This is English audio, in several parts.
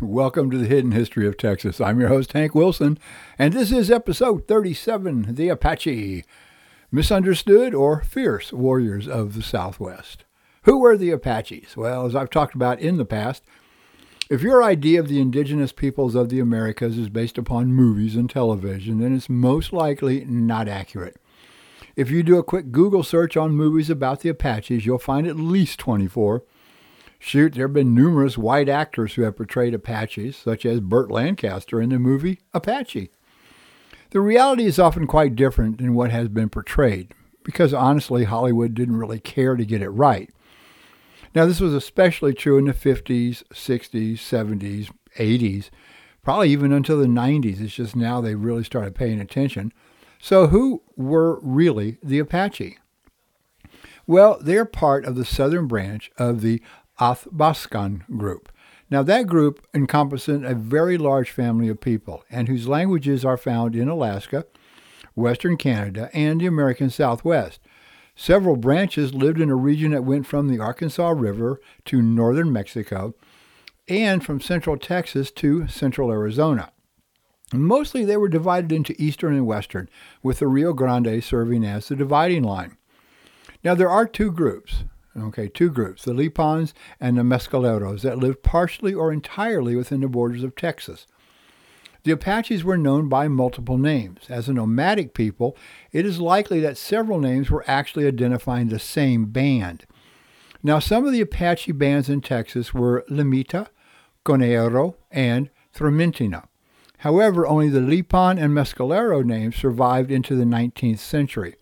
Welcome to the Hidden History of Texas. I'm your host, Hank Wilson, and this is episode 37 The Apache Misunderstood or Fierce Warriors of the Southwest. Who were the Apaches? Well, as I've talked about in the past, if your idea of the indigenous peoples of the Americas is based upon movies and television, then it's most likely not accurate. If you do a quick Google search on movies about the Apaches, you'll find at least 24 Shoot, there have been numerous white actors who have portrayed Apaches, such as Burt Lancaster in the movie Apache. The reality is often quite different than what has been portrayed, because honestly, Hollywood didn't really care to get it right. Now, this was especially true in the 50s, 60s, 70s, 80s, probably even until the 90s. It's just now they really started paying attention. So, who were really the Apache? Well, they're part of the southern branch of the Athabascan group. Now, that group encompasses a very large family of people and whose languages are found in Alaska, Western Canada, and the American Southwest. Several branches lived in a region that went from the Arkansas River to northern Mexico and from central Texas to central Arizona. Mostly they were divided into eastern and western, with the Rio Grande serving as the dividing line. Now, there are two groups Okay, two groups, the Lipans and the Mescaleros, that lived partially or entirely within the borders of Texas. The Apaches were known by multiple names. As a nomadic people, it is likely that several names were actually identifying the same band. Now, some of the Apache bands in Texas were Limita, Conejo, and Trementina. However, only the Lipan and Mescalero names survived into the 19th century.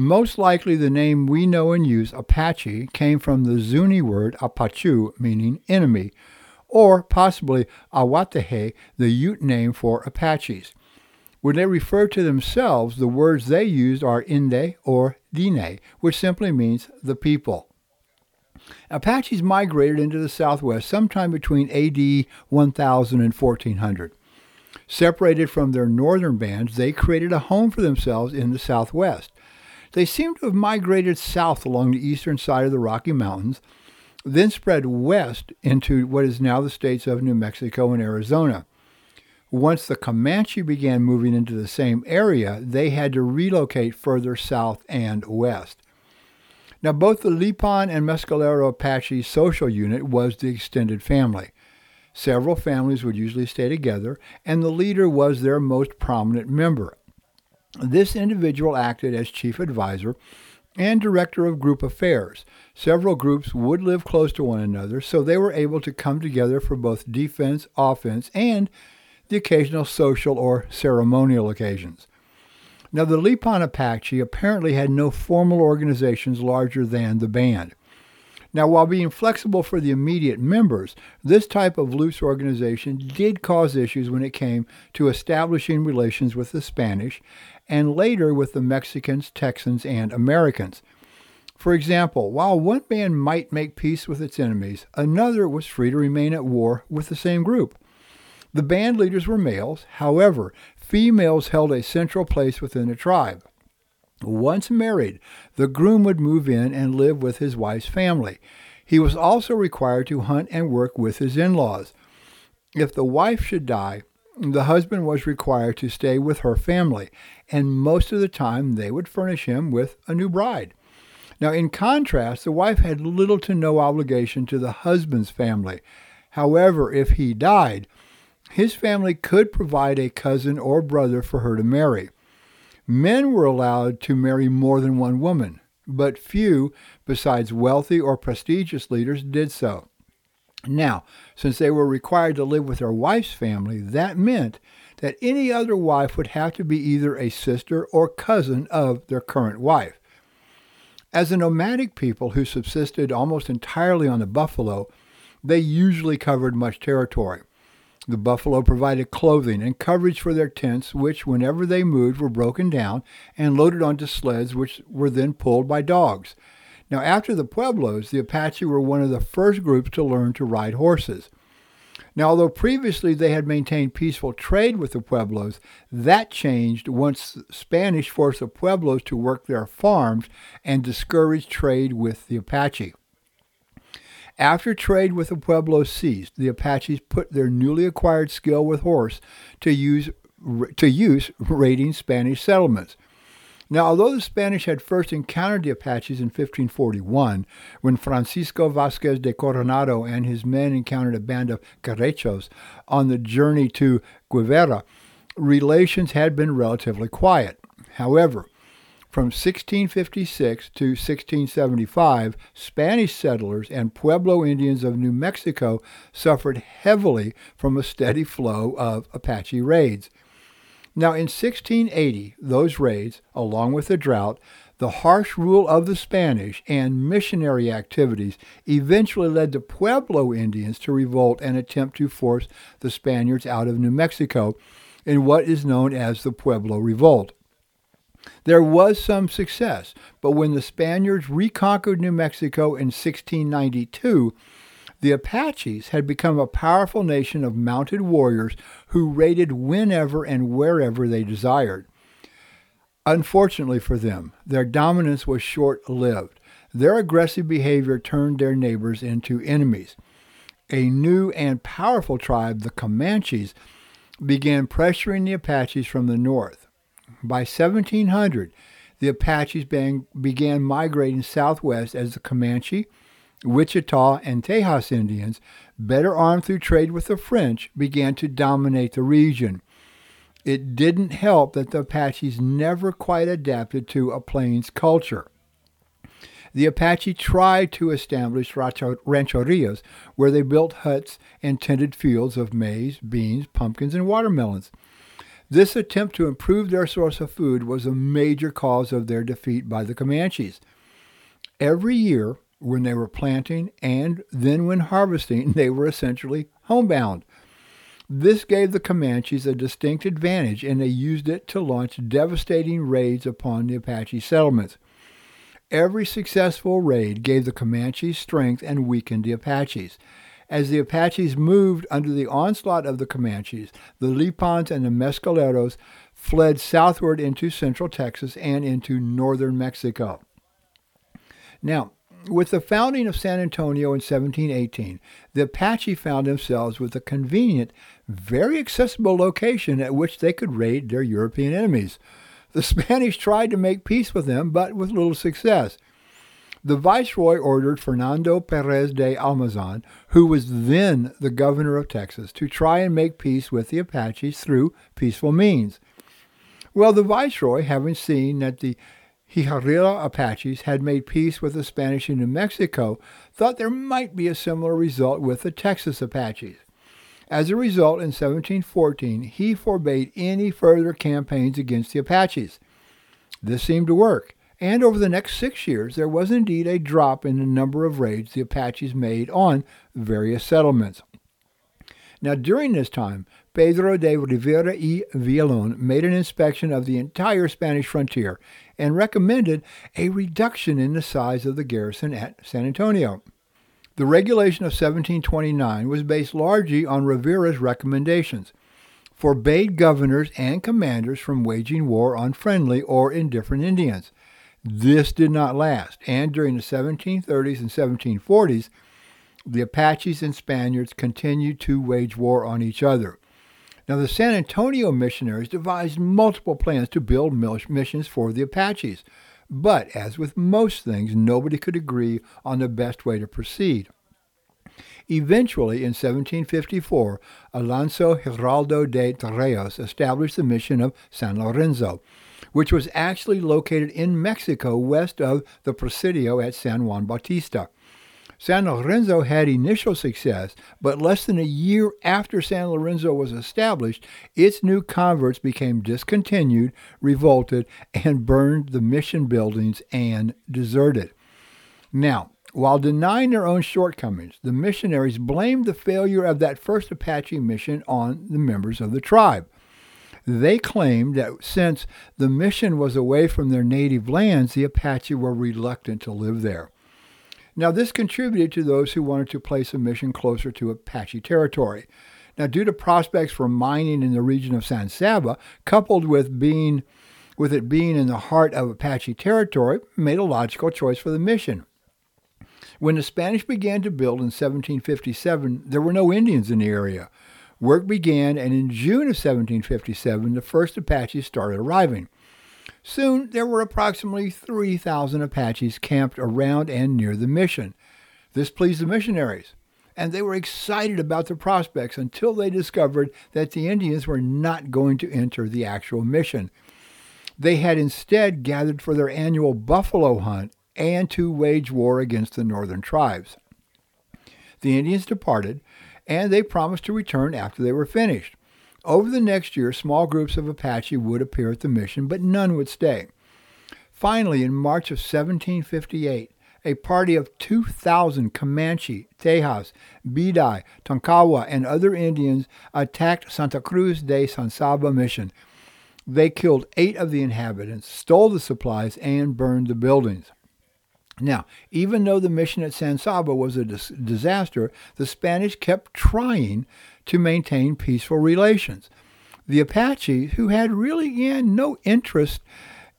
Most likely, the name we know and use, Apache, came from the Zuni word Apachu, meaning enemy, or possibly Awatehe, the Ute name for Apaches. When they refer to themselves, the words they used are Inde or Dine, which simply means the people. Apaches migrated into the southwest sometime between AD 1000 and 1400. Separated from their northern bands, they created a home for themselves in the southwest. They seem to have migrated south along the eastern side of the Rocky Mountains, then spread west into what is now the states of New Mexico and Arizona. Once the Comanche began moving into the same area, they had to relocate further south and west. Now, both the Lipan and Mescalero Apache social unit was the extended family. Several families would usually stay together, and the leader was their most prominent member. This individual acted as chief advisor and director of group affairs. Several groups would live close to one another, so they were able to come together for both defense, offense, and the occasional social or ceremonial occasions. Now, the Lipan Apache apparently had no formal organizations larger than the band. Now, while being flexible for the immediate members, this type of loose organization did cause issues when it came to establishing relations with the Spanish and later with the Mexicans, Texans, and Americans. For example, while one band might make peace with its enemies, another was free to remain at war with the same group. The band leaders were males, however, females held a central place within the tribe. Once married, the groom would move in and live with his wife's family. He was also required to hunt and work with his in laws. If the wife should die, the husband was required to stay with her family, and most of the time they would furnish him with a new bride. Now, in contrast, the wife had little to no obligation to the husband's family. However, if he died, his family could provide a cousin or brother for her to marry. Men were allowed to marry more than one woman, but few, besides wealthy or prestigious leaders, did so. Now, since they were required to live with their wife's family, that meant that any other wife would have to be either a sister or cousin of their current wife. As a nomadic people who subsisted almost entirely on the buffalo, they usually covered much territory. The buffalo provided clothing and coverage for their tents, which, whenever they moved, were broken down and loaded onto sleds, which were then pulled by dogs. Now, after the Pueblos, the Apache were one of the first groups to learn to ride horses. Now, although previously they had maintained peaceful trade with the Pueblos, that changed once Spanish forced the Pueblos to work their farms and discouraged trade with the Apache. After trade with the Pueblo ceased, the Apaches put their newly acquired skill with horse to use to use raiding Spanish settlements. Now, although the Spanish had first encountered the Apaches in 1541, when Francisco Vasquez de Coronado and his men encountered a band of Querechos on the journey to Quivira, relations had been relatively quiet. However, from 1656 to 1675, Spanish settlers and Pueblo Indians of New Mexico suffered heavily from a steady flow of Apache raids. Now, in 1680, those raids, along with the drought, the harsh rule of the Spanish, and missionary activities eventually led the Pueblo Indians to revolt and attempt to force the Spaniards out of New Mexico in what is known as the Pueblo Revolt. There was some success, but when the Spaniards reconquered New Mexico in 1692, the Apaches had become a powerful nation of mounted warriors who raided whenever and wherever they desired. Unfortunately for them, their dominance was short lived. Their aggressive behavior turned their neighbors into enemies. A new and powerful tribe, the Comanches, began pressuring the Apaches from the north. By 1700, the Apaches began migrating southwest as the Comanche, Wichita, and Tejas Indians, better armed through trade with the French, began to dominate the region. It didn't help that the Apaches never quite adapted to a plains culture. The Apache tried to establish rancherias where they built huts and tended fields of maize, beans, pumpkins, and watermelons. This attempt to improve their source of food was a major cause of their defeat by the Comanches. Every year, when they were planting and then when harvesting, they were essentially homebound. This gave the Comanches a distinct advantage, and they used it to launch devastating raids upon the Apache settlements. Every successful raid gave the Comanches strength and weakened the Apaches. As the Apaches moved under the onslaught of the Comanches, the Lipans and the Mescaleros fled southward into central Texas and into northern Mexico. Now, with the founding of San Antonio in 1718, the Apache found themselves with a convenient, very accessible location at which they could raid their European enemies. The Spanish tried to make peace with them, but with little success. The viceroy ordered Fernando Perez de Almazan, who was then the governor of Texas, to try and make peace with the Apaches through peaceful means. Well, the viceroy, having seen that the Jicarilla Apaches had made peace with the Spanish in New Mexico, thought there might be a similar result with the Texas Apaches. As a result, in 1714, he forbade any further campaigns against the Apaches. This seemed to work, and over the next six years, there was indeed a drop in the number of raids the Apaches made on various settlements. Now, during this time, Pedro de Rivera y Villalon made an inspection of the entire Spanish frontier and recommended a reduction in the size of the garrison at San Antonio. The regulation of 1729 was based largely on Rivera's recommendations, forbade governors and commanders from waging war on friendly or indifferent Indians. This did not last, and during the 1730s and 1740s, the Apaches and Spaniards continued to wage war on each other. Now, the San Antonio missionaries devised multiple plans to build missions for the Apaches, but as with most things, nobody could agree on the best way to proceed. Eventually, in 1754, Alonso Giraldo de Terreros established the mission of San Lorenzo, which was actually located in Mexico west of the Presidio at San Juan Bautista. San Lorenzo had initial success, but less than a year after San Lorenzo was established, its new converts became discontinued, revolted, and burned the mission buildings and deserted. Now, while denying their own shortcomings, the missionaries blamed the failure of that first Apache mission on the members of the tribe. They claimed that since the mission was away from their native lands, the Apache were reluctant to live there. Now, this contributed to those who wanted to place a mission closer to Apache territory. Now, due to prospects for mining in the region of San Saba, coupled with being with it being in the heart of Apache territory, made a logical choice for the mission. When the Spanish began to build in 1757, there were no Indians in the area. Work began, and in June of 1757, the first Apaches started arriving. Soon, there were approximately 3,000 Apaches camped around and near the mission. This pleased the missionaries, and they were excited about the prospects until they discovered that the Indians were not going to enter the actual mission. They had instead gathered for their annual buffalo hunt and to wage war against the northern tribes. The Indians departed, and they promised to return after they were finished. Over the next year, small groups of Apache would appear at the mission, but none would stay. Finally, in March of 1758, a party of 2,000 Comanche, Tejas, Bidai, Tonkawa, and other Indians attacked Santa Cruz de San Saba mission. They killed eight of the inhabitants, stole the supplies, and burned the buildings. Now, even though the mission at San Saba was a dis- disaster, the Spanish kept trying to maintain peaceful relations. The Apaches, who had really yeah, no interest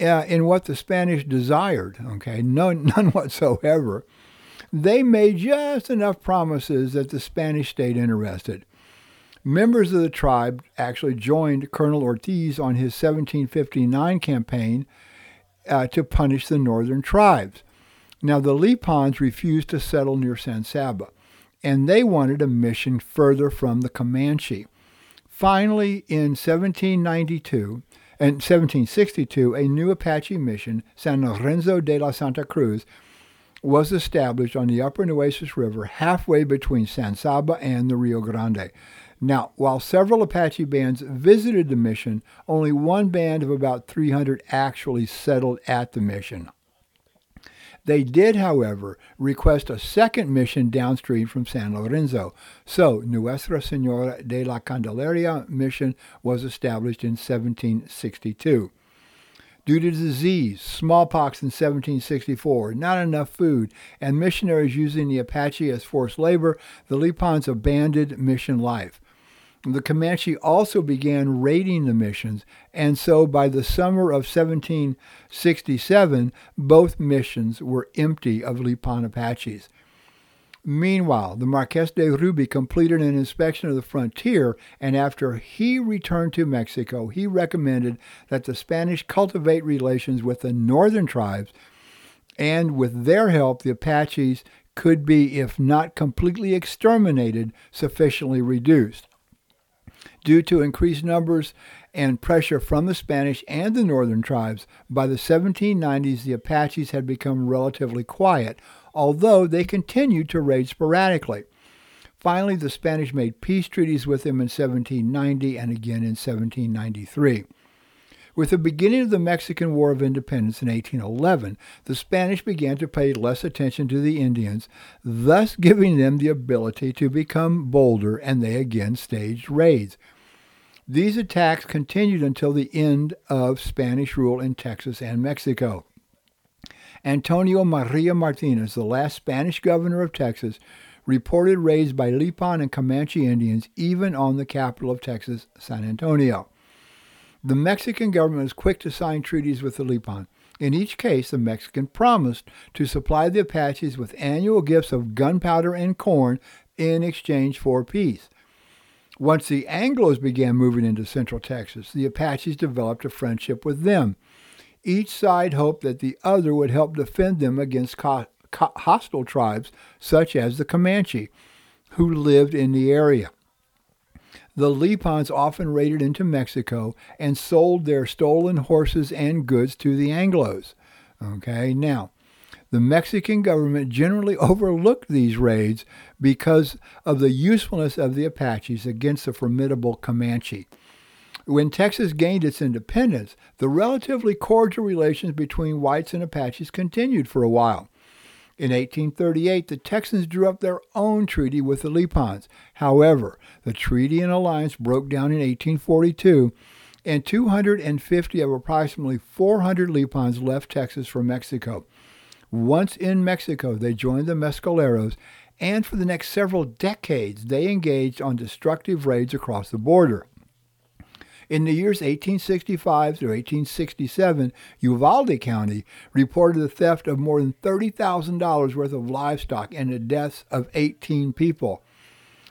uh, in what the Spanish desired, okay, no, none whatsoever, they made just enough promises that the Spanish stayed interested. Members of the tribe actually joined Colonel Ortiz on his 1759 campaign uh, to punish the northern tribes. Now, the Lipans refused to settle near San Saba, and they wanted a mission further from the Comanche. Finally, in 1792 and 1762, a new Apache mission, San Lorenzo de la Santa Cruz, was established on the upper Nueces River halfway between San Saba and the Rio Grande. Now, while several Apache bands visited the mission, only one band of about 300 actually settled at the mission. They did, however, request a second mission downstream from San Lorenzo. So, Nuestra Senora de la Candelaria mission was established in 1762. Due to disease, smallpox in 1764, not enough food, and missionaries using the Apache as forced labor, the Lipans abandoned mission life. The Comanche also began raiding the missions, and so by the summer of 1767, both missions were empty of Lipan Apaches. Meanwhile, the Marques de Rubi completed an inspection of the frontier, and after he returned to Mexico, he recommended that the Spanish cultivate relations with the northern tribes, and with their help, the Apaches could be, if not completely exterminated, sufficiently reduced due to increased numbers and pressure from the Spanish and the northern tribes. By the 1790s, the Apaches had become relatively quiet, although they continued to raid sporadically. Finally, the Spanish made peace treaties with them in 1790 and again in 1793. With the beginning of the Mexican War of Independence in 1811, the Spanish began to pay less attention to the Indians, thus giving them the ability to become bolder, and they again staged raids. These attacks continued until the end of Spanish rule in Texas and Mexico. Antonio Maria Martinez, the last Spanish governor of Texas, reported raids by Lipan and Comanche Indians even on the capital of Texas, San Antonio. The Mexican government was quick to sign treaties with the Lipan. In each case, the Mexican promised to supply the Apaches with annual gifts of gunpowder and corn in exchange for peace. Once the Anglos began moving into central Texas, the Apaches developed a friendship with them. Each side hoped that the other would help defend them against co- co- hostile tribes such as the Comanche, who lived in the area. The Lipans often raided into Mexico and sold their stolen horses and goods to the Anglos. Okay, now, the Mexican government generally overlooked these raids because of the usefulness of the Apaches against the formidable Comanche. When Texas gained its independence, the relatively cordial relations between whites and Apaches continued for a while. In 1838, the Texans drew up their own treaty with the Lipans. However, the treaty and alliance broke down in 1842, and 250 of approximately 400 Lipans left Texas for Mexico. Once in Mexico, they joined the Mescaleros, and for the next several decades, they engaged on destructive raids across the border. In the years 1865 through 1867, Uvalde County reported the theft of more than $30,000 worth of livestock and the deaths of 18 people.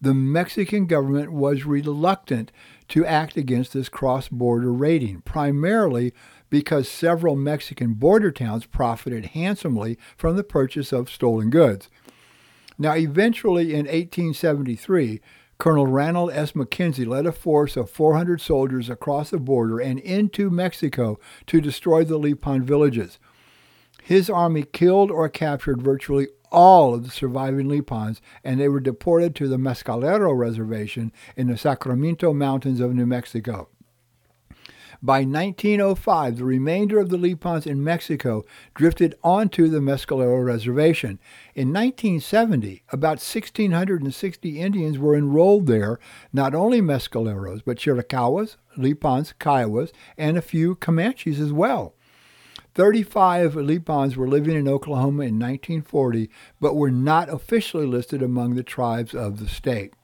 The Mexican government was reluctant to act against this cross border raiding, primarily because several Mexican border towns profited handsomely from the purchase of stolen goods. Now, eventually in 1873, Colonel Ranald S. Mackenzie led a force of 400 soldiers across the border and into Mexico to destroy the Lipan villages. His army killed or captured virtually all of the surviving Lipans, and they were deported to the Mescalero Reservation in the Sacramento Mountains of New Mexico. By 1905, the remainder of the Lipans in Mexico drifted onto the Mescalero Reservation. In 1970, about 1,660 Indians were enrolled there, not only Mescaleros, but Chiricahuas, Lipans, Kiowas, and a few Comanches as well. 35 Lipans were living in Oklahoma in 1940, but were not officially listed among the tribes of the state.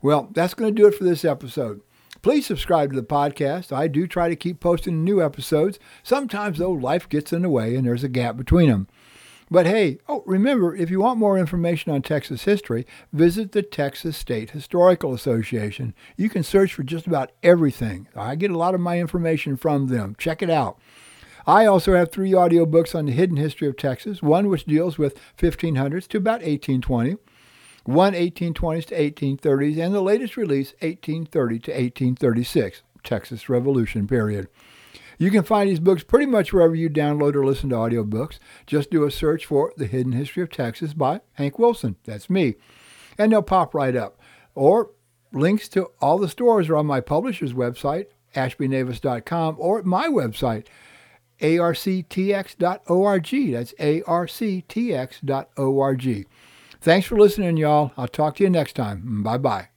Well, that's going to do it for this episode. Please subscribe to the podcast. I do try to keep posting new episodes. Sometimes, though, life gets in the way and there's a gap between them. But hey, oh, remember, if you want more information on Texas history, visit the Texas State Historical Association. You can search for just about everything. I get a lot of my information from them. Check it out. I also have three audiobooks on the hidden history of Texas, one which deals with 1500s to about 1820 one 1820s to 1830s, and the latest release 1830 to 1836, Texas Revolution period. You can find these books pretty much wherever you download or listen to audiobooks. Just do a search for The Hidden History of Texas by Hank Wilson. That's me. And they'll pop right up. Or links to all the stores are on my publisher's website, ashbynavis.com, or my website, arctx.org. That's arctx.org. Thanks for listening, y'all. I'll talk to you next time. Bye bye.